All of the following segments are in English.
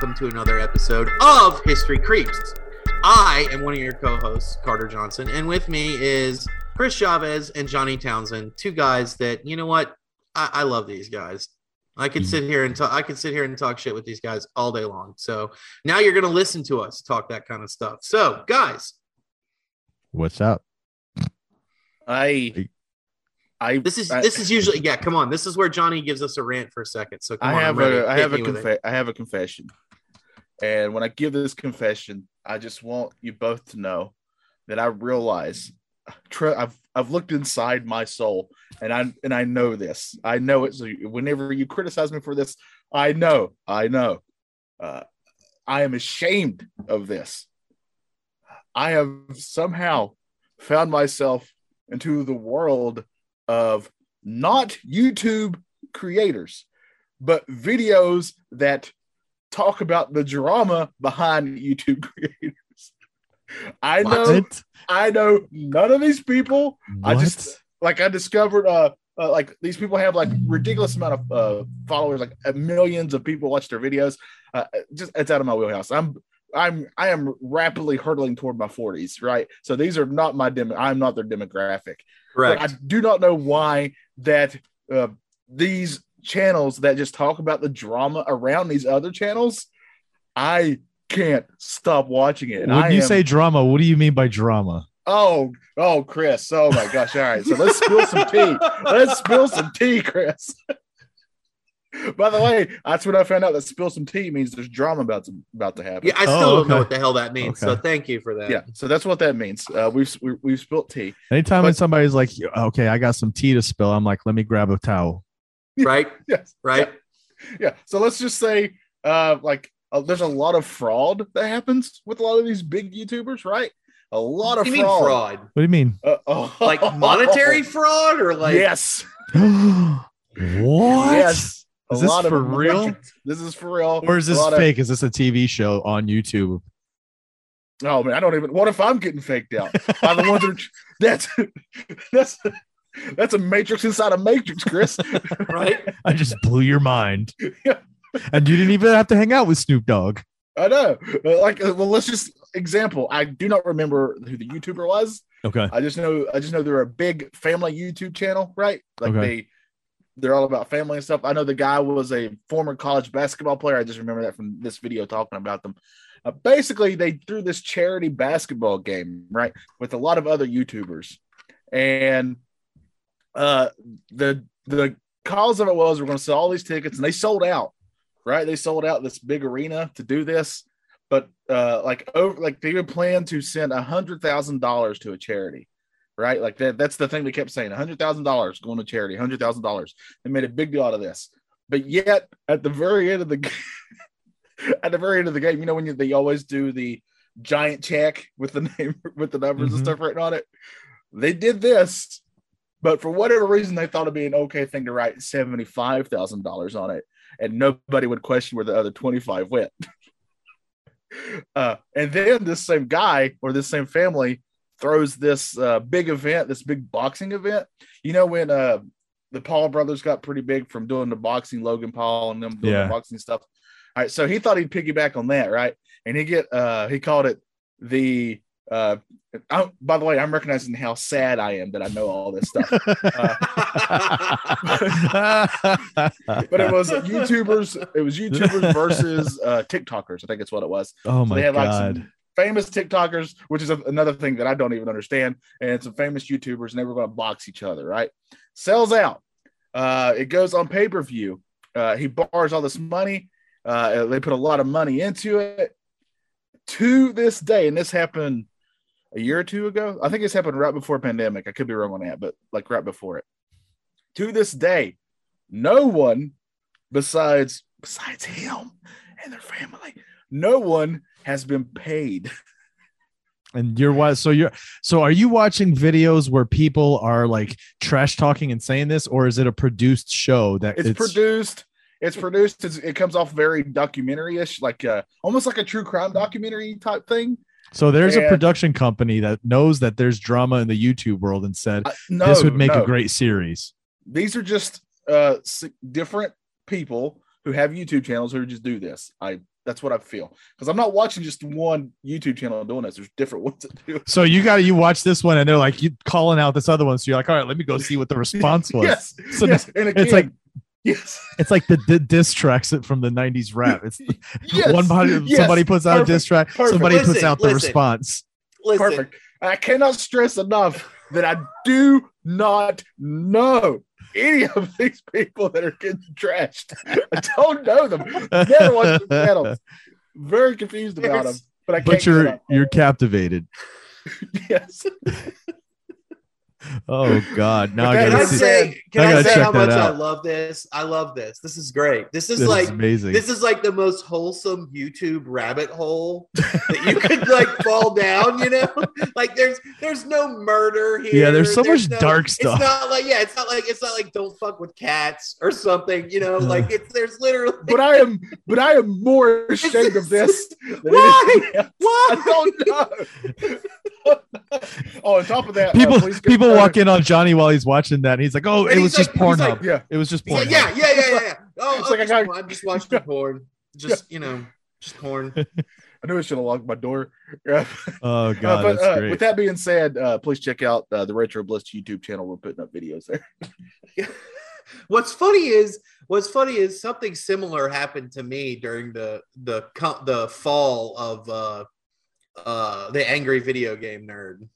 welcome to another episode of History Creeps. I am one of your co hosts, Carter Johnson, and with me is Chris Chavez and Johnny Townsend, two guys that, you know what? I, I love these guys. I could mm-hmm. sit here and talk, I could sit here and talk shit with these guys all day long. So now you're going to listen to us talk that kind of stuff. So, guys, What's up? I, I, this is I, this is usually yeah. Come on, this is where Johnny gives us a rant for a second. So come I on, have I'm a, I have a, me confe- I have a confession, and when I give this confession, I just want you both to know that I realize, I've, I've looked inside my soul, and I, and I know this. I know it. So whenever you criticize me for this, I know, I know, uh, I am ashamed of this. I have somehow found myself into the world of not YouTube creators, but videos that talk about the drama behind YouTube creators. I What? know, I know none of these people. I just like I discovered uh, uh like these people have like ridiculous amount of uh followers, like uh, millions of people watch their videos. Uh, just it's out of my wheelhouse. I'm I'm I am rapidly hurtling toward my 40s, right? So these are not my demo. I'm not their demographic. But Correct. I do not know why that uh, these channels that just talk about the drama around these other channels, I can't stop watching it. And when I you am- say drama, what do you mean by drama? oh, oh, Chris, oh my gosh! All right, so let's spill some tea. Let's spill some tea, Chris. By the way, that's when I found out that spill some tea means there's drama about to about to happen. Yeah, I still Oh, don't know what the hell that means. So thank you for that. yeah. So that's what that means. Uh, we've we, we've spilt tea. Anytime when somebody's like, okay, I got some tea to spill, I'm like, let me grab a towel. Right. Yes. Right. yeah so let's just say uh like uh, there's a lot of fraud that happens with a lot of these big youtubers right a lot What of do you mean fraud, fraud? What do you mean? Uh, oh. Like monetary fraud or like yes what? yes A Is this lot for them- real? this is for real Or is this lot of- fake? Is this a TV show on YouTube? oh man i don't even what if i'm getting faked out by the ones that are, that's that's that's a matrix inside a matrix chris right? I just blew your mind. Yeah. And you didn't even have to hang out with Snoop Dogg. i know like uh, well let's just example i do not remember who the youtuber was Okay. I just know I just know they're a big family YouTube channel, right? Like Okay. they they're all about family and stuff. I know the guy was a former college basketball player. I just remember that from this video talking about them. Uh, basically, they threw this charity basketball game, right, with a lot of other YouTubers, and uh, the the cause of it was we're going to sell all these tickets, and they sold out, right? They sold out this big arena to do this, but uh, like over like they would plan to send a hundred thousand dollars to a charity, right? Like that that's the thing they kept saying, a hundred thousand dollars going to charity, hundred thousand dollars. They made a big deal out of this, but yet at the very end of the at the very end of the game, you know when you, they always do the giant check with the name with the numbers Mhm. and stuff written on it. They did this, but for whatever reason, they thought it'd be an okay thing to write seventy five thousand dollars on it, and nobody would question where the other twenty five went. uh, and then this same guy or this same family throws this uh, big event, this big boxing event. You know when uh, the Paul brothers got pretty big from doing the boxing, Logan Paul and them doing Yeah. the boxing stuff. All right, so he thought he'd piggyback on that, right? And he get uh, he called it the. Uh, I, by the way, I'm recognizing how sad I am that I know all this stuff. But it was YouTubers. It was YouTubers versus uh, TikTokers. I think it's what it was. oh So my they had like god. some famous TikTokers, which is a, another thing that I don't even understand, and some famous YouTubers, and they were going to box each other. Right? Sells out. Uh, it goes on pay per view. Uh, he borrows all this money. Uh, they put a lot of money into it. to this day, and this happened a year or two ago. I think this happened right before pandemic. I could be wrong on that, but like right before it. To this day, no one besides besides him and their family, no one has been paid. And you're what? So you're so are you watching videos where people are like trash talking and saying this, or is it a produced show that It's, produced. It's produced. It's, it comes off very documentary-ish, like uh, almost like a true crime documentary type thing. So there's a production company that knows that there's drama in the YouTube world and said Uh, no, this would make no. a great series. These are just uh, different people who have YouTube channels who just do this. I that's what I feel because I'm not watching just one YouTube channel doing this. There's different ones that do. So you got to you watch this one and they're like you calling out this other one. So you're like, all right, let me go see what the response was. Yes, So yes, and again, it's like yes, it's like the, the diss tracks it from the '90s rap. It's yes, one body, yes, somebody puts out a diss track, perfect. somebody puts out the listen. response. Listen, perfect. I cannot stress enough that I do not know any of these people that are getting trashed. I don't know them. Never watched their channels. Very confused about them, but I can't. But you're you're captivated. yes. Oh God! Now I Can that gotta I see. say? Can I I, say how much I love this? I love this. This is great. This is This like is amazing. this is like the most wholesome YouTube rabbit hole that you could like fall down. You know, like there's there's no murder here. Yeah, there's so much no- dark stuff. It's not like yeah, it's not like it's not like don't fuck with cats or something. You know, like it's there's literally. But I am, but I am more ashamed of this Why? Why? I don't know. Oh, on top of that, uh, people please get people started- walk in on Johnny while he's watching that, and he's like, "Oh, And it was he's just porn like- Yeah, it was just porn. Pornhub." yeah, yeah, yeah, yeah. yeah. Oh, It's I'm, like I just, got- porn. I'm just watching porn. Just you know, just porn. I knew I should have locked my door. Yeah. Oh Uh, God, but that's uh, great. with that being said, uh, please check out uh, the Retro Bliss YouTube channel. We're putting up videos there. what's funny is what's funny is something similar happened to me during the the co- the fall of uh the angry video game nerd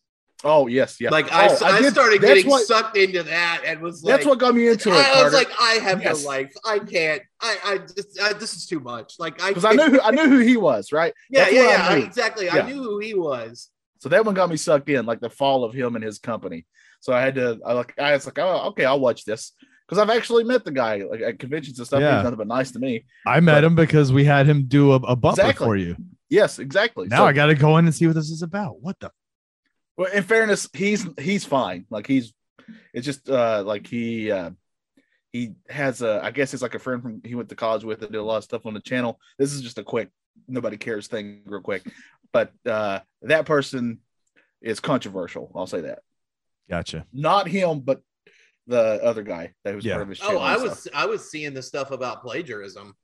Oh yes, yeah. like I, Oh, I, did- started getting what, sucked into that and was like That's what got me into it. I, I was like I have Yes. no life I can't I I just I, this is too much like I because I knew who I knew who he was, right? yeah That's yeah yeah I I- exactly Yeah. I knew who he was So that one got me sucked in, like the fall of him and his company. So I had to, I like, I was like, oh, okay, I'll watch this because I've actually met the guy like at conventions and stuff. Yeah. He's nothing but nice to me. I met him because we had him do a, a bumper Exactly. for you. Yes, exactly. Now So- I got to go in and see what this is about. What the? Well, in fairness, he's he's fine. Like he's, it's just uh like he uh he has a, I guess it's like a friend from he went to college with and did a lot of stuff on the channel. This is just a quick nobody cares thing, real quick. But uh that person is controversial. I'll say that. Gotcha. Not him, but the other guy that was Yeah. part of his oh. I was stuff. I was seeing the stuff about plagiarism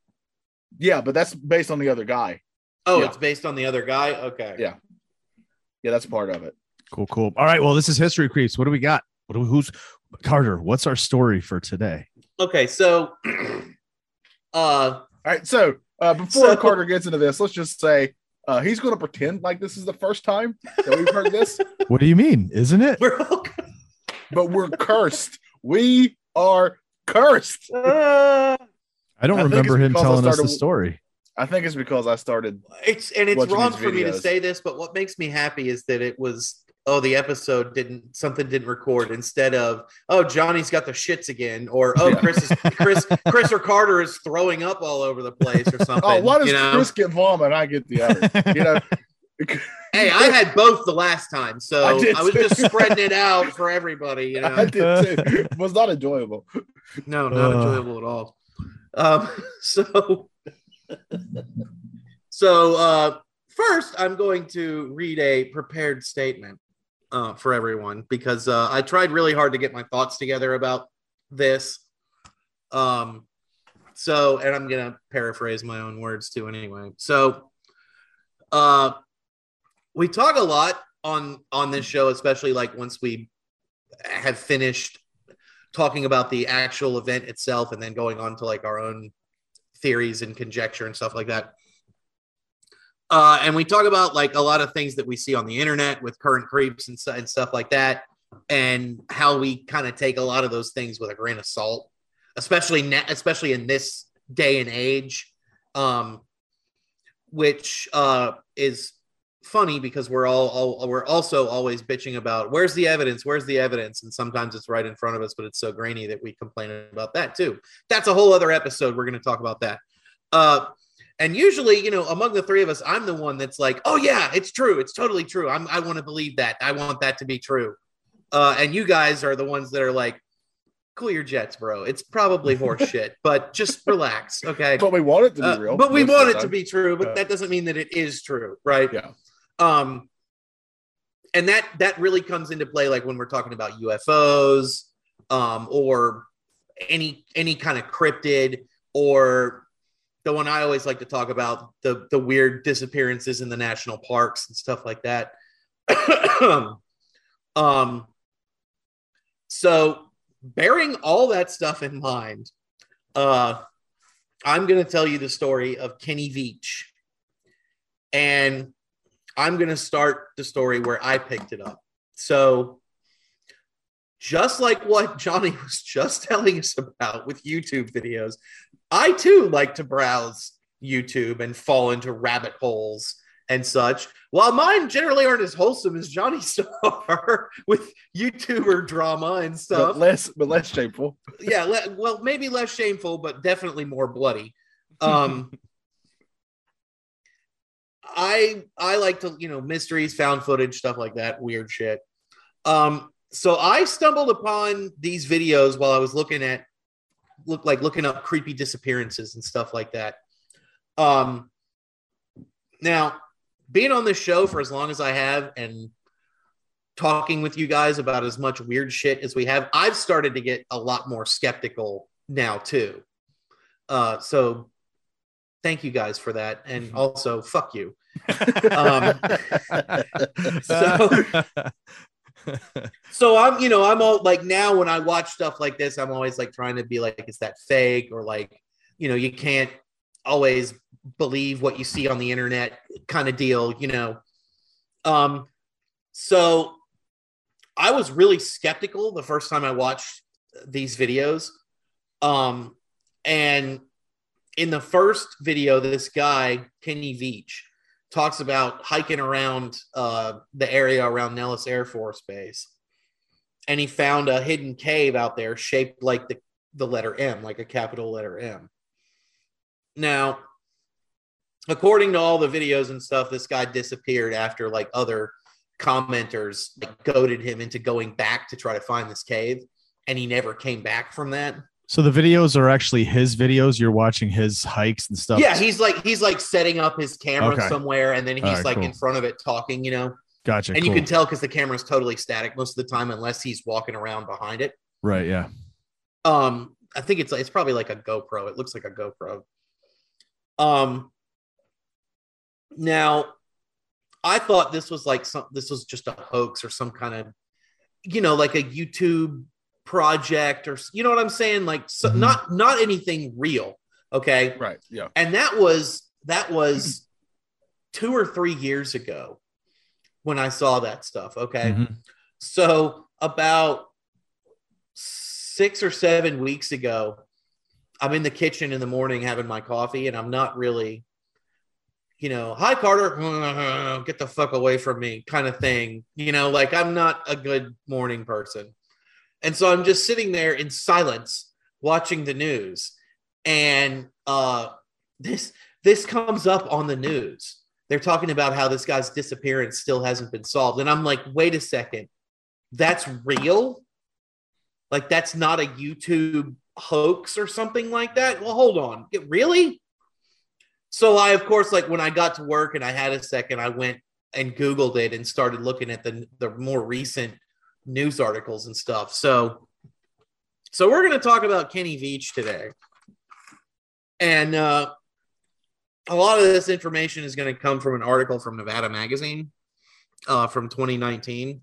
yeah, but that's based on the other guy. Oh Yeah. it's based on the other guy okay Yeah. Yeah, that's part of it. Cool, cool. All right. Well, this is History Creeps. What do we got? What do we, who's Carter? What's our story for today? okay so uh All right, so uh, before So- Carter gets into this, let's just say uh, he's going to pretend like this is the first time that we've heard this, What do you mean? Isn't it? we're all but we're cursed. We are cursed. Uh, I don't I remember him telling us the story. I think it's because I started. it's and it's wrong these for me to say this, but what makes me happy is that it was oh the episode didn't something didn't record instead of oh Johnny's got the shits again or oh Yeah. Chris is Chris Chris or Carter is throwing up all over the place or something. Oh, why does you know? Chris get vomit? and I get the other. You know, hey, I had both the last time, so I I, was too. just spreading it out for everybody. You know, I know, did too. It was not enjoyable. no, not Uh. enjoyable at all. Um, so, so uh, first, I'm going to read a prepared statement uh, for everyone because uh, I tried really hard to get my thoughts together about this. Um, so, and I'm gonna paraphrase my own words too, anyway. So, uh, we talk a lot on on this show, especially like once we have finished talking about the actual event itself and then going on to like our own theories and conjecture and stuff like that. Uh, and we talk about like a lot of things that we see on the internet with current creeps and, and stuff like that, and how we kind of take a lot of those things with a grain of salt, especially ne- especially in this day and age. Um, which uh, is funny because we're all, all we're also always bitching about where's the evidence, where's the evidence, and sometimes it's right in front of us, but it's so grainy that we complain about that too. That's a whole other episode. We're going to talk about that. Uh, and usually, you know, among the three of us, I'm the one that's like, "Oh yeah, it's true. It's totally true. I'm, I want to believe that. I want that to be true." Uh, and you guys are the ones that are like, "Cool your jets, bro. It's probably horseshit, but just relax, okay?" But we want it to be Uh, real. but we want it to be true, but that doesn't mean that it is true, right? Yeah. Um, and that that really comes into play, like when we're talking about UFOs, um, or any any kind of cryptid, or the one I always like to talk about the the weird disappearances in the national parks and stuff like that. um, so bearing all that stuff in mind, uh, I'm going to tell you the story of Kenny Veach. And I'm going to start the story where I picked it up. So, just like what Johnny was just telling us about with YouTube videos, I too like to browse YouTube and fall into rabbit holes and such. While mine generally aren't as wholesome as Johnny's are with YouTuber drama and stuff but less, but less shameful. yeah le- well maybe less shameful but definitely more bloody um i i like to you know mysteries found footage stuff like that weird shit um so i stumbled upon these videos while i was looking at look like looking up creepy disappearances and stuff like that um now being on this show for as long as i have and talking with you guys about as much weird shit as we have, I've started to get a lot more skeptical now too. Uh, so thank you guys for that, and also fuck you. Um, so- So I'm, you know, I'm all like now when I watch stuff like this, I'm always like trying to be like, is that fake or like, you know, you can't always believe what you see on the internet kind of deal, you know. Um, so I was really skeptical the first time I watched these videos. Um, and in the first video, this guy, Kenny Veach, talks about hiking around uh, the area around Nellis Air Force Base. And he found a hidden cave out there shaped like the, the letter M, like a capital letter M. Now, according to all the videos and stuff, this guy disappeared after like other commenters like goaded him into going back to try to find this cave. And he never came back from that. So the videos are actually his videos. You're watching his hikes and stuff. Yeah, he's like he's like setting up his camera Okay. somewhere, and then he's right, like cool. in front of it talking, you know. gotcha. and you can tell because the camera is totally static most of the time, unless he's walking around behind it. right. Yeah. Um, I think it's it's probably like a GoPro. It looks like a GoPro. Um, now, I thought this was like some this was just a hoax or some kind of, you know, like a YouTube project or you know what I'm saying, like so, Mhm. not not anything real. Okay, Right. Yeah. and that was that was two or three years ago when I saw that stuff. Okay. Mhm. So about six or seven weeks ago, I'm in the kitchen in the morning having my coffee, and I'm not really, you know, hi Carter, get the fuck away from me, kind of thing. You know, like I'm not a good morning person, and so I'm just sitting there in silence watching the news, and uh, this this comes up on the news. They're talking about how this guy's disappearance still hasn't been solved, and I'm like, wait a second that's real? Like that's not a YouTube hoax or something like that? Well, hold on. Really? So I of course like when I got to work and I had a second, I went and Googled it and started looking at the the more recent news articles and stuff. So so we're going to talk about Kenny Veach today. And uh a lot of this information is going to come from an article from Nevada Magazine uh, from 2019.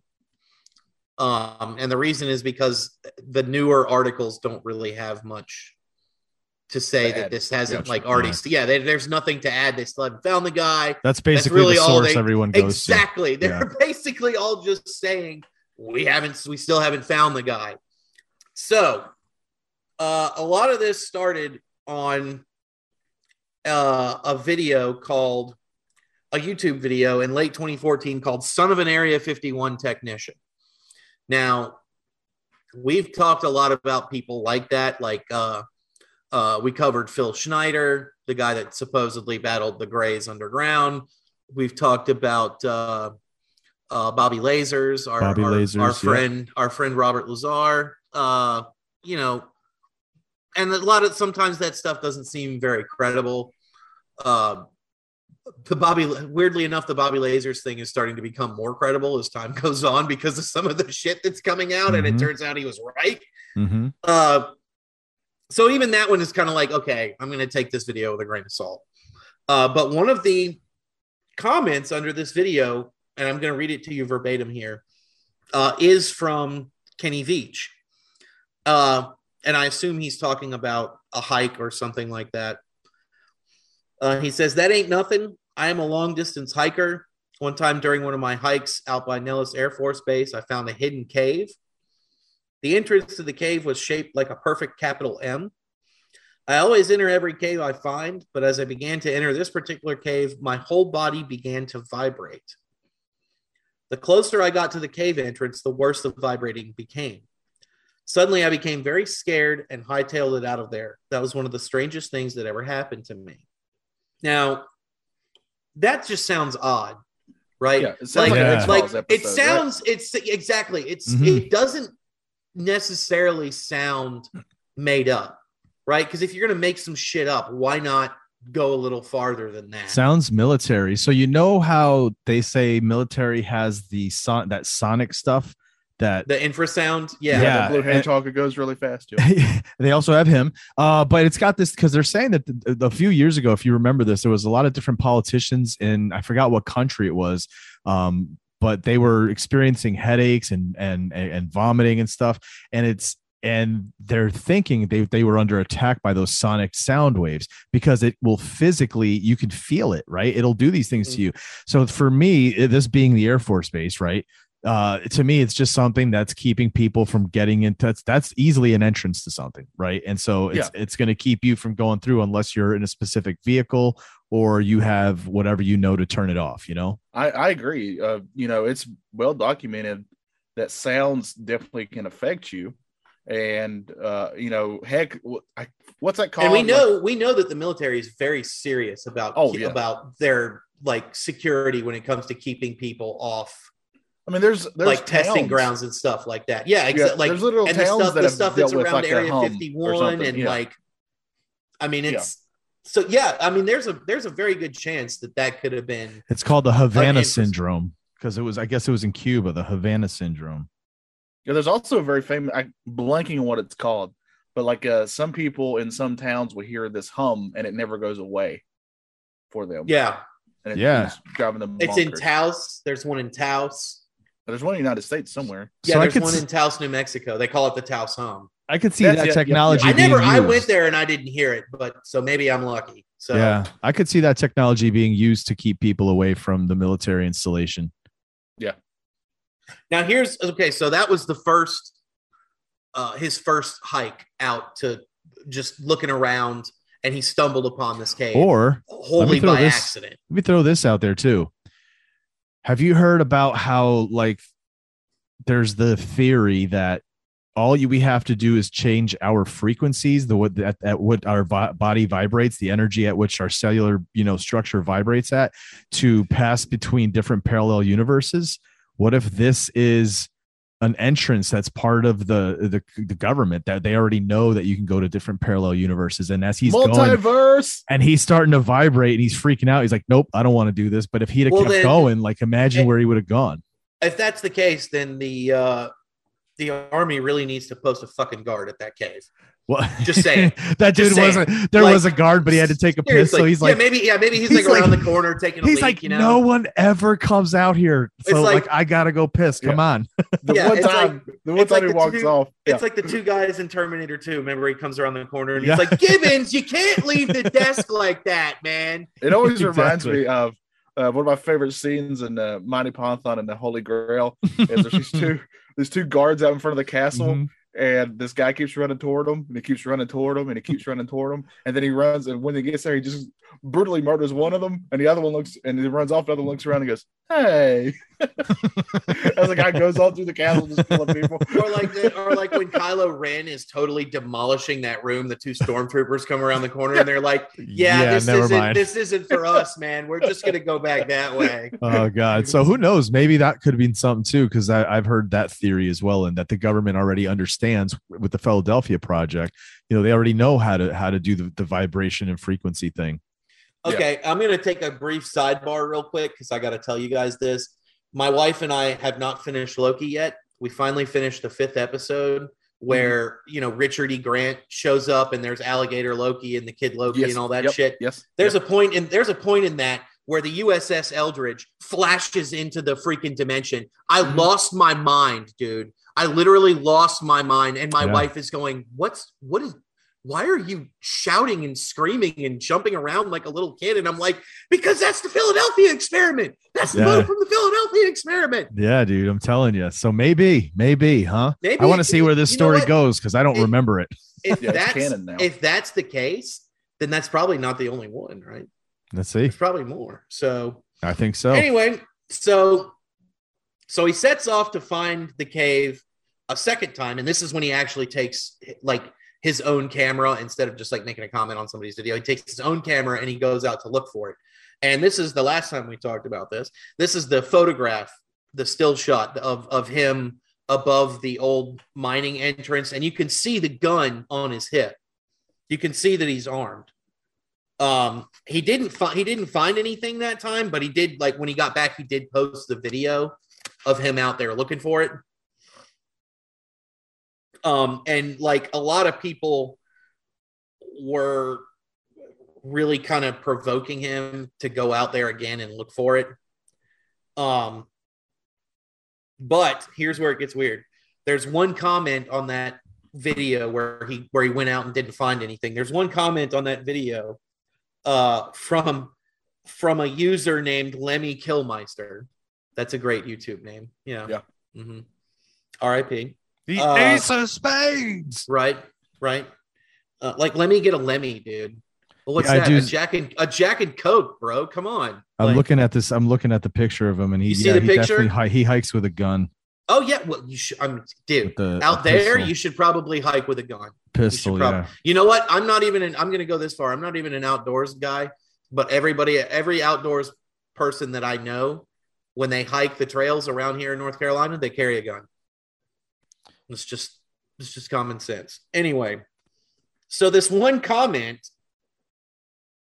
Um, and the reason is because the newer articles don't really have much to say To that add. this hasn't Gotcha. like already. Yeah, they, there's nothing to add. They still haven't found the guy. That's basically really the all source they- everyone goes Exactly. They're Yeah. basically all just saying we haven't, we still haven't found the guy. So, uh, a lot of this started on uh, a video called a YouTube video in late 2014 called "Son of an Area 51 Technician." Now, we've talked a lot about people like that. Like uh, uh, we covered Phil Schneider, the guy that supposedly battled the Greys underground. We've talked about uh, Bobby Lasers, our Bobby our, Lasers, our yeah. friend, our friend Robert Lazar. Uh, you know, and a lot of sometimes that stuff doesn't seem very credible. Uh, the Bobby, weirdly enough, the Bobby Lasers thing is starting to become more credible as time goes on because of some of the shit that's coming out, and it Mhm. turns out he was right. Mhm. Uh, so even that one is kind of like, okay, I'm going to take this video with a grain of salt. Uh, but one of the comments under this video, and I'm going to read it to you verbatim here, uh, is from Kenny Veach. Uh, and I assume he's talking about a hike or something like that. Uh, he says, That ain't nothing. I am a long distance hiker. One time during one of my hikes out by Nellis Air Force Base, I found a hidden cave. The entrance to the cave was shaped like a perfect capital M. I always enter every cave I find, but as I began to enter this particular cave, my whole body began to vibrate. The closer I got to the cave entrance, the worse the vibrating became. Suddenly, I became very scared and hightailed it out of there. That was one of the strangest things that ever happened to me. Now, that just sounds odd, right? Yeah, it sounds like, like, an an like X-Files it episode, right? sounds it's exactly it's Mhm. it doesn't necessarily sound made up right because if you're gonna make some shit up why not go a little farther than that Sounds military. So you know how they say military has the son that sonic stuff that the infrasound Yeah, yeah, Yeah, that blue and- hedgehog goes really fast too. they also have him. Uh, but it's got this because they're saying that the, a few years ago, if you remember this, there was a lot of different politicians in I forgot what country it was. Um, but they were experiencing headaches and and and vomiting and stuff. And it's and they're thinking they, they were under attack by those sonic sound waves because it will physically you can feel it right? It'll do these things to you. So for me this being the air force base right uh to me it's just something that's keeping people from getting into that's, that's easily an entrance to something right? And so it's it's going to keep you from going through unless you're in a specific vehicle or you have whatever you know to turn it off you know? I, I agree. Uh, you know, it's well documented that sounds definitely can affect you. And uh, you know, heck, I, what's that called? and we Like- know we know that the military is very serious about Oh, yeah. about their like security when it comes to keeping people off I mean, there's there's like testing grounds and stuff like that yeah, Yeah, like there's literal and the stuff that the stuff that's around like, area 51 and yeah. like i mean Yeah. it's so yeah i mean there's a there's a very good chance that that could have been it's called the havana syndrome because it was i guess it was in cuba the havana syndrome Yeah, there's also a very famous. I blanking on what it's called, but like uh, some people in some towns will hear this hum and it never goes away for them. yeah and it, Yeah. it's driving them. it's in taos there's one in taos There's one in the United States somewhere. yeah So there's one s- in taos new mexico they call it the taos hum i could see That's- that yeah, yeah, technology i never being i went there and i didn't hear it but so maybe i'm lucky so yeah i could see that technology being used to keep people away from the military installation Now here's okay. So that was the first, uh, his first hike out to just looking around, and he stumbled upon this cave, or wholly by this- accident. let me throw this out there too have you heard about how like there's the theory that all you we have to do is change our frequencies the what at, at what our vi- body vibrates the energy at which our cellular you know structure vibrates at to pass between different parallel universes what if this is an entrance that's part of the, the the government that they already know that you can go to different parallel universes and as he's going Multiverse. and he's starting to vibrate and he's freaking out. He's like, nope, I don't want to do this. But if he'd have Well, kept then- going, like imagine Eh, where he would have gone. If that's the case, then the uh, the army really needs to post a fucking guard at that cave. Well, Just saying. that dude saying. wasn't there Like, was a guard, but he had to take a piss. So Seriously. he's yeah, like, maybe, yeah, maybe he's, he's like around the corner taking a he's leak. like, you know, no one ever comes out here. So like, like- I gotta go piss. Come on. The Yeah, one it's time, the one it's like time he the walks two- off. It's like the two guys in Terminator 2. Remember, he comes around the corner and Yeah. he's like, Gibbons, you can't leave the desk like that, man. It always reminds me of uh, one of my favorite scenes in uh, Monty Python and the Holy Grail. Is there's these two these two guards out in front of the castle, Mhm. And this guy keeps running toward him, and he keeps running toward him, and he keeps running toward him, and then he runs, and when he gets there, he just brutally murders one of them, and the other one looks, and he runs off, the other one looks around and goes, "Hey!" As the guy goes all through the castle, just killing people. or like the, or like when Kylo Ren is totally demolishing that room, the two stormtroopers come around the corner and they're like, "Yeah, Yeah, this never isn't mind. this isn't for us, man. We're just gonna go back that way." oh god so who knows maybe that could have been something too because i've heard that theory as well and that the government already understands with the philadelphia project you know they already know how to how to do the, the vibration and frequency thing Okay, I'm going to take a brief sidebar real quick because I got to tell you guys this. My wife and I have not finished Loki yet. We finally finished the fifth episode where, you know, Richard E. Grant shows up and there's alligator Loki and the kid Loki Yes, and all that yep, shit. Yes, There's yep. a point in there's a point in that where the USS Eldridge flashes into the freaking dimension. I Mhm. lost my mind, dude. I literally lost my mind, and my Yeah. wife is going, "What's what is? Why are you shouting and screaming and jumping around like a little kid?" And I'm like, "Because that's the Philadelphia experiment. That's the Yeah. move from the Philadelphia experiment." yeah dude i'm telling you so maybe maybe huh Maybe i want to see where this story goes because i don't It- remember it If Yeah, that's canon now. if that's the case, then that's probably not the only one, right? let's see There's probably more. So i think so anyway, so so he sets off to find the cave a second time, and this is when he actually takes like his own camera instead of just like making a comment on somebody's video. He takes his own camera and he goes out to look for it. And this is the last time we talked about this. This is the photograph, the still shot of of him above the old mining entrance, and you can see the gun on his hip. You can see that he's armed. Um, he didn't find he didn't find anything that time, but he did like when he got back, he did post the video of him out there looking for it. Um, and like a lot of people were really kind of provoking him to go out there again and look for it. Um, but here's where it gets weird. There's one comment on that video where he where he went out and didn't find anything. There's one comment on that video uh, from from a user named Lemmy Kilmister. That's a great YouTube name. Yeah. Yeah. hmm R.I.P. the Uh, ace of spades Right. Right. Uh, like, let me get a Lemmy, dude. Well, what's Yeah, that? do- A Jack and a Jack and Coke, bro. Come on. i'm Like- looking at this i'm looking at the picture of him and he You see yeah, the he picture? definitely hi- he hikes with a gun Oh yeah. Well, you should. I'm dude. the Out a there, pistol. you should probably hike with a gun. pistol prob- yeah You know what? I'm not even. An, I'm going to go this far. I'm not even an outdoors guy, but everybody, every outdoors person that I know, when they hike the trails around here in North Carolina, they carry a gun. It's just, it's just common sense. Anyway, so this one comment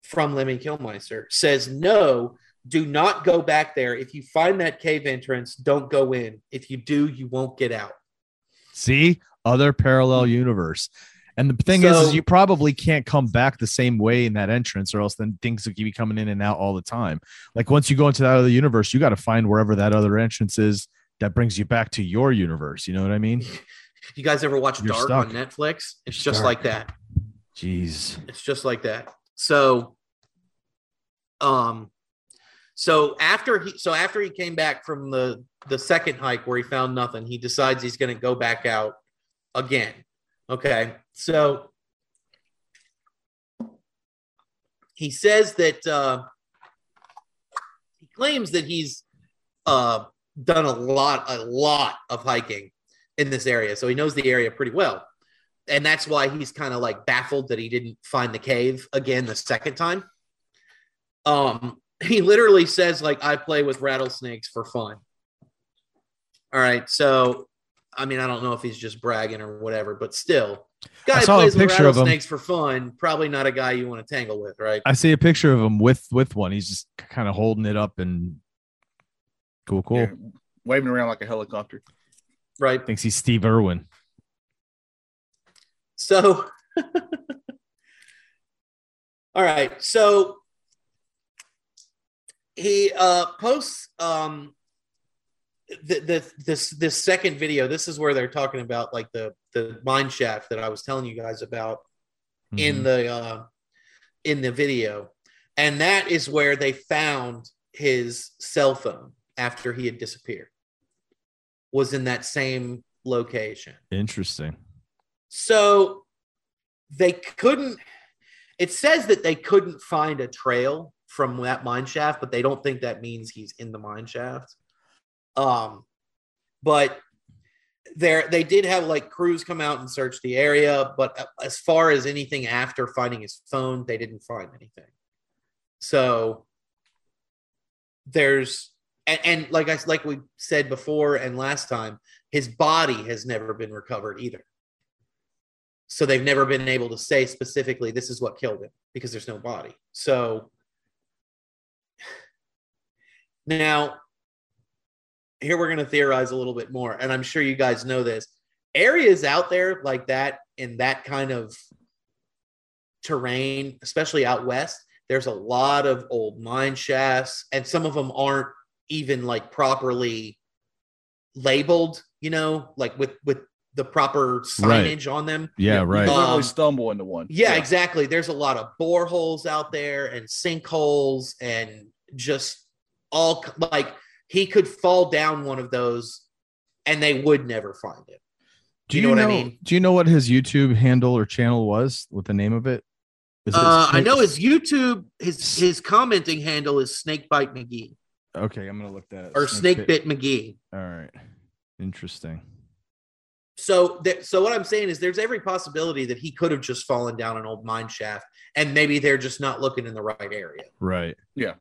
from Lemmy Kilmister says, "No, do not go back there. If you find that cave entrance, don't go in. If you do, you won't get out." See, other parallel universe. And the thing is, is you probably can't come back the same way in that entrance, or else then things will be coming in and out all the time. Like once you go into that other universe, you got to find wherever that other entrance is that brings you back to your universe. You know what I mean? You guys ever watch You're Dark stuck. on Netflix? It's just Dark. like that. Jeez. It's just like that. So, um, so after he, so after he came back from the the second hike where he found nothing, he decides he's going to go back out again. Okay, so he says that uh, he claims that he's uh, done a lot, a lot of hiking in this area, so he knows the area pretty well and that's why he's kind of like baffled that he didn't find the cave again the second time. Um, he literally says like I play with rattlesnakes for fun. All right, so I mean I don't know if he's just bragging or whatever, but still, guy I who saw a plays with picture of him. rattlesnakes for fun, probably not a guy you want to tangle with, right? I see a picture of him with with one. He's just kind of holding it up and cool, cool. Yeah, waving around like a helicopter. Right. Thinks he's Steve Irwin. So, all right. So he uh, posts um, the, the this this second video. This is where they're talking about like the the mine shaft that I was telling you guys about in Mhm. the uh, in the video, and that is where they found his cell phone after he had disappeared. Was in that same location. Interesting. So they couldn't. It says that they couldn't find a trail from that mine shaft, but they don't think that means he's in the mine shaft. Um, but there they did have like crews come out and search the area, but as far as anything after finding his phone, they didn't find anything. So there's and, and like I like we said before and last time, his body has never been recovered either. So they've never been able to say specifically this is what killed him because there's no body. So now here we're going to theorize a little bit more and I'm sure you guys know this. Areas out there like that in that kind of terrain, especially out west, there's a lot of old mine shafts and some of them aren't even like properly labeled, you know, like with with the proper signage right. on them. Yeah, right. You um, stumble into one. Yeah, yeah, exactly. There's a lot of boreholes out there and sinkholes and just all like he could fall down one of those and they would never find him. Do you, you know, know, what I mean? Do you know what his YouTube handle or channel was? What the name of it? Uh, I know his YouTube, his his commenting handle is Snakebite McGee. Okay, I'm gonna look that up. or snake bit McGee. All right, interesting. So, th- so what I'm saying is, there's every possibility that he could have just fallen down an old mine shaft, and maybe they're just not looking in the right area. Right. Yeah.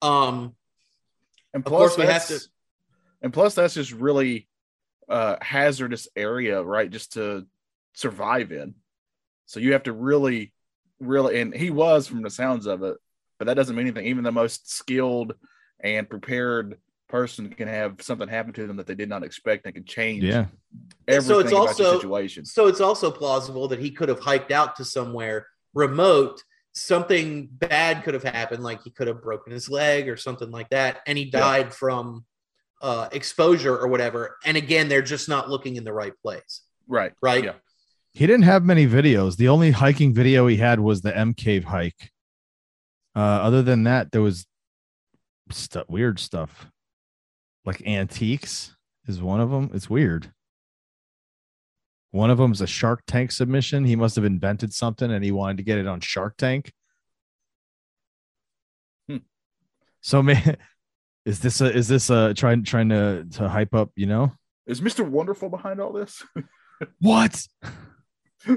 Um. And plus, we have to. And plus, that's just really uh hazardous area, right? Just to survive in. So you have to really really, and he was from the sounds of it, but that doesn't mean anything. Even the most skilled and prepared person can have something happen to them that they did not expect and can change. Yeah. Everything so it's also situation. So it's also plausible that he could have hiked out to somewhere remote. Something bad could have happened, like he could have broken his leg or something like that, and he died yeah. from uh, exposure or whatever. And again, they're just not looking in the right place. Right. Right. Yeah. He didn't have many videos. The only hiking video he had was the M Cave hike. Uh, other than that, there was st- weird stuff, like antiques is one of them. It's weird. One of them is a Shark Tank submission. He must have invented something and he wanted to get it on Shark Tank. Hmm. So, man, is this a is this a trying trying to to hype up? You know, is Mister Wonderful behind all this? what?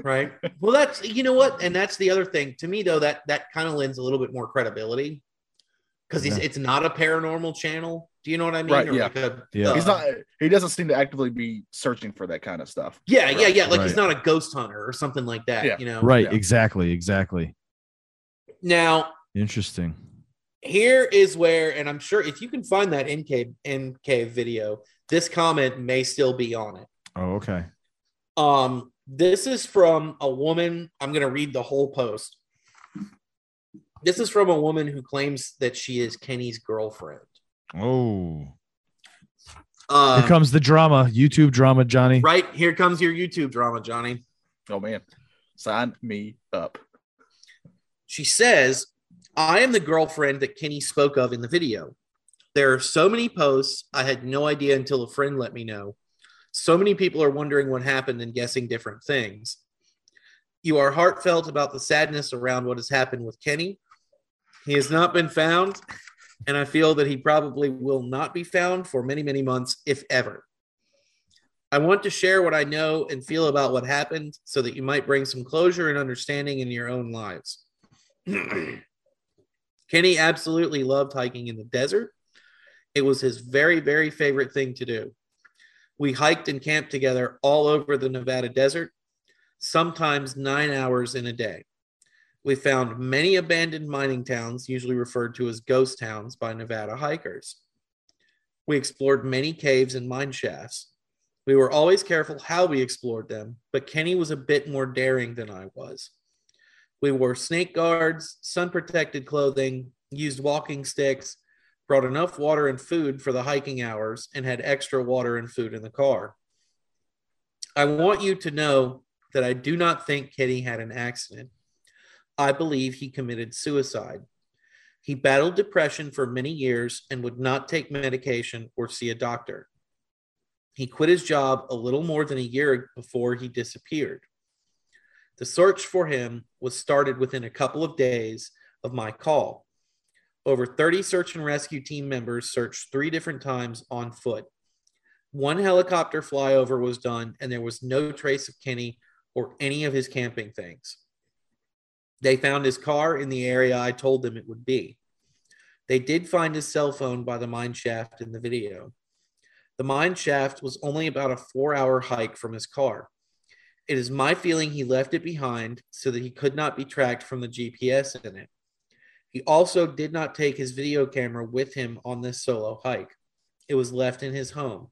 right well that's you know what and that's the other thing to me though that that kind of lends a little bit more credibility because yeah. it's not a paranormal channel do you know what i mean right, yeah. Like a, yeah. Uh, he's not he doesn't seem to actively be searching for that kind of stuff yeah right. yeah yeah like right. he's not a ghost hunter or something like that yeah. you know right yeah. exactly exactly now interesting here is where and i'm sure if you can find that nk nk video this comment may still be on it oh okay um this is from a woman. I'm going to read the whole post. This is from a woman who claims that she is Kenny's girlfriend. Oh. Uh, here comes the drama, YouTube drama, Johnny. Right. Here comes your YouTube drama, Johnny. Oh, man. Sign me up. She says, I am the girlfriend that Kenny spoke of in the video. There are so many posts. I had no idea until a friend let me know. So many people are wondering what happened and guessing different things. You are heartfelt about the sadness around what has happened with Kenny. He has not been found, and I feel that he probably will not be found for many, many months, if ever. I want to share what I know and feel about what happened so that you might bring some closure and understanding in your own lives. Kenny absolutely loved hiking in the desert. It was his very, very favorite thing to do. We hiked and camped together all over the Nevada desert, sometimes nine hours in a day. We found many abandoned mining towns, usually referred to as ghost towns by Nevada hikers. We explored many caves and mine shafts. We were always careful how we explored them, but Kenny was a bit more daring than I was. We wore snake guards, sun protected clothing, used walking sticks, brought enough water and food for the hiking hours, and had extra water and food in the car. I want you to know that I do not think Kenny had an accident. I believe he committed suicide. He battled depression for many years and would not take medication or see a doctor. He quit his job a little more than a year before he disappeared. The search for him was started within a couple of days of my call. Over 30 search and rescue team members searched three different times on foot. One helicopter flyover was done, and there was no trace of Kenny or any of his camping things. They found his car in the area I told them it would be. They did find his cell phone by the mine shaft in the video. The mine shaft was only about a four hour hike from his car. It is my feeling he left it behind so that he could not be tracked from the GPS in it. He also did not take his video camera with him on this solo hike. It was left in his home.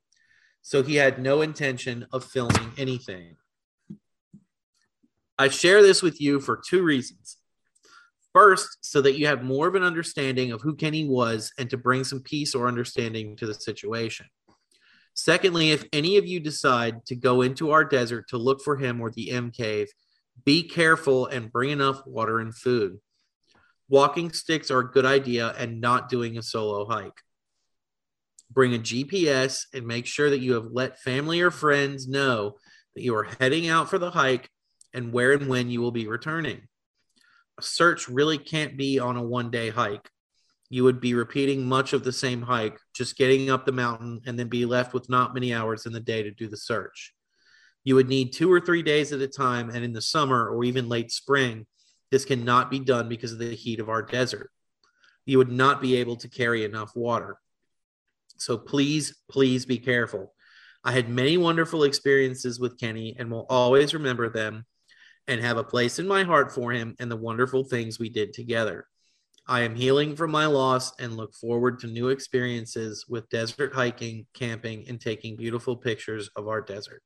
So he had no intention of filming anything. I share this with you for two reasons. First, so that you have more of an understanding of who Kenny was and to bring some peace or understanding to the situation. Secondly, if any of you decide to go into our desert to look for him or the M cave, be careful and bring enough water and food. Walking sticks are a good idea and not doing a solo hike. Bring a GPS and make sure that you have let family or friends know that you are heading out for the hike and where and when you will be returning. A search really can't be on a one day hike. You would be repeating much of the same hike, just getting up the mountain and then be left with not many hours in the day to do the search. You would need two or three days at a time, and in the summer or even late spring, this cannot be done because of the heat of our desert. You would not be able to carry enough water. So please, please be careful. I had many wonderful experiences with Kenny and will always remember them and have a place in my heart for him and the wonderful things we did together. I am healing from my loss and look forward to new experiences with desert hiking, camping, and taking beautiful pictures of our desert.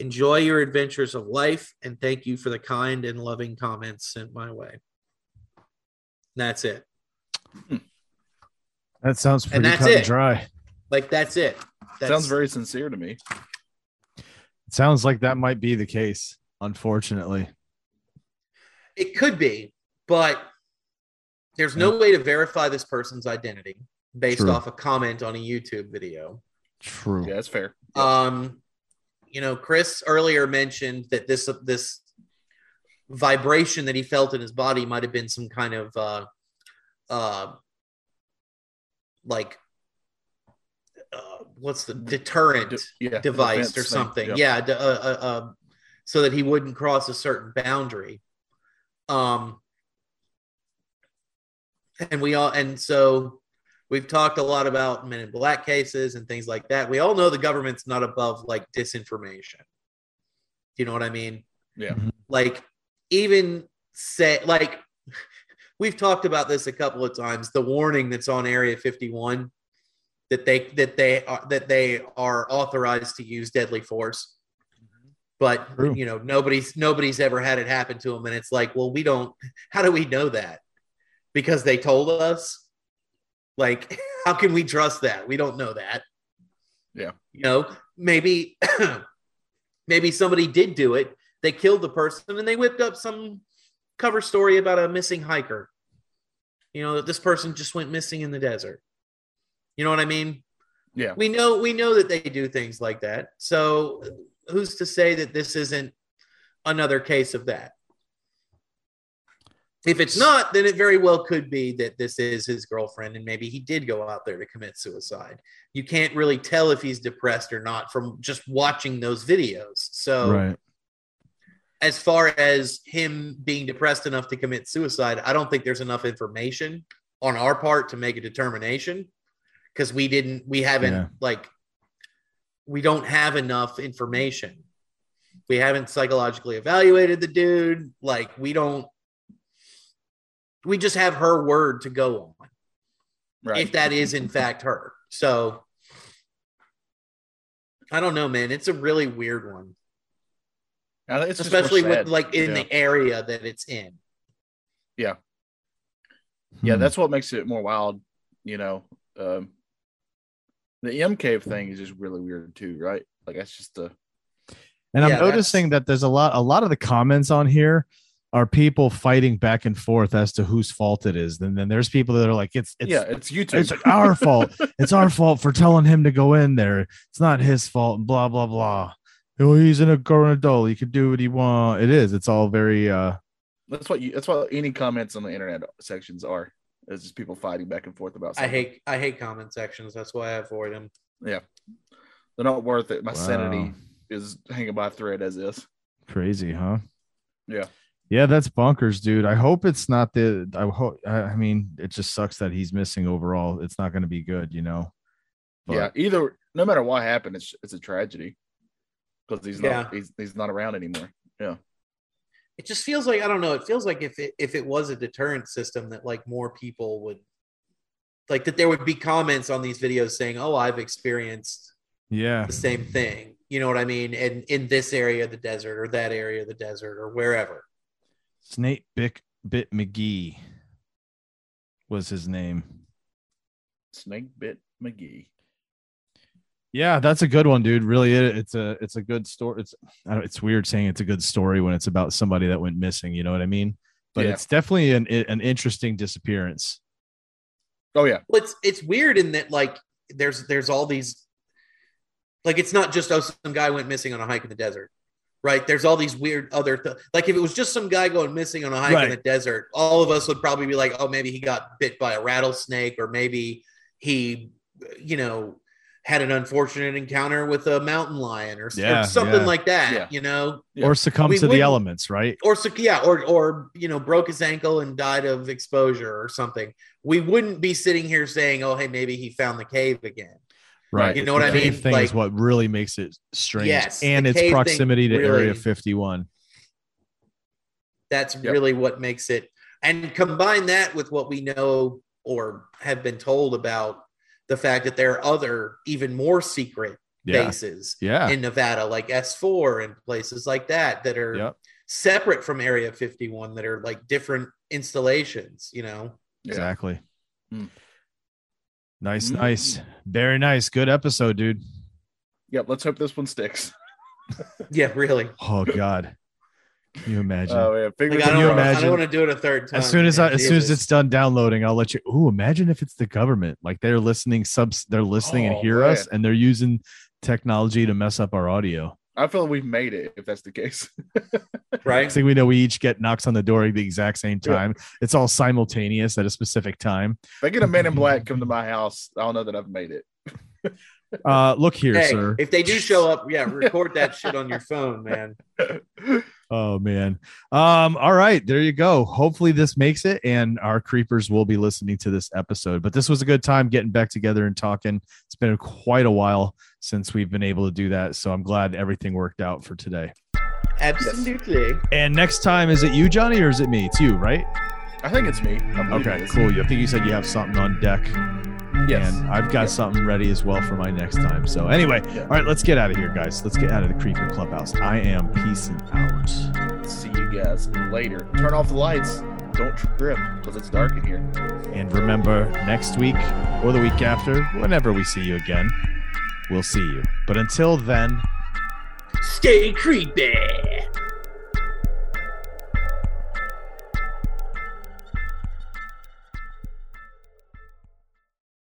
Enjoy your adventures of life and thank you for the kind and loving comments sent my way. That's it. That sounds pretty that's cut and dry. Like that's it. That's, Sounds very sincere to me. It sounds like that might be the case, unfortunately. It could be, but there's no way to verify this person's identity based True. off a comment on a YouTube video. True. Yeah, that's fair. Um, you know, Chris earlier mentioned that this this vibration that he felt in his body might have been some kind of uh, uh, like uh, what's the deterrent D- yeah, device defense or thing. something. Yep. Yeah, d- uh, uh, uh, so that he wouldn't cross a certain boundary. Um, and we all, and so we've talked a lot about men in black cases and things like that. We all know the government's not above like disinformation. You know what I mean? Yeah. Like, even say, like, we've talked about this a couple of times. The warning that's on Area 51 that they that they are that they are authorized to use deadly force but True. you know nobody's nobody's ever had it happen to them and it's like well we don't how do we know that? Because they told us? Like how can we trust that? We don't know that. Yeah. you know maybe maybe somebody did do it. They killed the person and they whipped up some cover story about a missing hiker. You know that this person just went missing in the desert. You know what i mean? Yeah. we know we know that they do things like that. So who's to say that this isn't another case of that if it's not then it very well could be that this is his girlfriend and maybe he did go out there to commit suicide you can't really tell if he's depressed or not from just watching those videos so Right. as far as him being depressed enough to commit suicide, I don't think there's enough information on our part to make a determination because we didn't, we haven't Yeah. like, we don't have enough information. We haven't psychologically evaluated the dude. Like, we don't, we just have her word to go on Right. if that is in fact her. So, I don't know, man. It's a really weird one I think it's especially with like in yeah. the area that it's in. yeah, Hmm. that's what makes it more wild. You know, um, the M cave thing is just really weird too, right? Like that's just a And I'm Yeah, noticing that there's a lot, a lot of the comments on here are people fighting back and forth as to whose fault it is. And then there's people that are like, it's it's yeah, it's YouTube. it's our fault. It's our fault for telling him to go in there. It's not his fault. And blah blah blah. Oh, he's in a grown adult. He can do what he want. It is. It's all very. uh that's what you. That's what any comments on the internet sections are. It's just people fighting back and forth about. I hate I hate comment sections. That's why I avoid them. Yeah, they're not worth it. My Wow. sanity is hanging by a thread as is. Crazy, huh? Yeah. Yeah, that's bonkers, dude. I hope it's not the. I hope. I I mean, it just sucks that he's missing overall. It's not going to be good, you know. But- yeah, either no matter what happened, it's it's a tragedy because he's Yeah. not he's, he's not around anymore. It just feels like I don't know. It feels like if it if it was a deterrent system that like more people would like that there would be comments on these videos saying, "Oh, I've experienced Yeah. the same thing." You know what I mean? And in this area of the desert or that area of the desert or wherever. Snake Bit Bit McGee was his name. Snake bit McGee. Yeah, that's a good one, dude. Really, it, it's a it's a good story. It's I don't, it's weird saying it's a good story when it's about somebody that went missing. You know what I mean? But Yeah. it's definitely an an interesting disappearance. Oh yeah, Well, it's it's weird in that like there's there's all these like it's not just oh some guy went missing on a hike in the desert, right? There's all these weird other th- like if it was just some guy going missing on a hike Right. in the desert, all of us would probably be like, oh maybe he got bit by a rattlesnake or maybe he you know had an unfortunate encounter with a mountain lion or, s- or something yeah. like that, Yeah. you know. Yeah. Or succumb We to the wouldn't- elements, right? or so yeah, or or you know, broke his ankle and died of exposure or something. We wouldn't be sitting here saying, "Oh, hey, maybe he found the cave again." Right. You know what The I cave mean? Thing is what really makes it strange, Yes, and its proximity to really- Area 51. That's Yep. really what makes it. And combine that with what we know or have been told about the fact that there are other, even more secret Yeah. bases Yeah. in Nevada, like S4 and places like that, that are Yep. separate from Area 51, that are like different installations. You know, Exactly. Mm. Nice, Mm. nice. Very nice. Good episode, dude. Yep. Let's hope this one sticks. yeah, really. Oh God. Can you imagine? Oh yeah, fingers Like, I Can you don't, wanna, I don't want to do it a third time. as soon as I, man. as soon as it's done downloading, I'll let you. Ooh, imagine if it's the government. Like they're listening subs, they're listening and Oh, hear us, and they're using technology to mess up our audio. I feel like we've made it if that's the case. right. Next thing we know, we each get knocks on the door at the exact same Yeah. time. It's all simultaneous at a specific time. if I get a man in black come to my house, I'll know that I've made it. Uh, look here, Hey, sir. if they do show up, yeah, record that shit on your phone, man. Oh man. Um, all right, there you go. Hopefully this makes it and our creepers will be listening to this episode. But this was a good time getting back together and talking. It's been quite a while since we've been able to do that. So I'm glad everything worked out for today. Absolutely. And next time, is it you, Johnny, or is it me? It's you, right? I think it's me. I believe it Okay, cool. I think you said you have something on deck. Yes. And I've got Yeah. something ready as well for my next time. So anyway, Yeah. all right, let's get out of here, guys. Let's get out of the creeper clubhouse. I am peacing out. See you guys later. Turn off the lights. Don't trip because it's dark in here. And remember, next week or the week after, whenever we see you again, we'll see you. But until then, Stay creepy.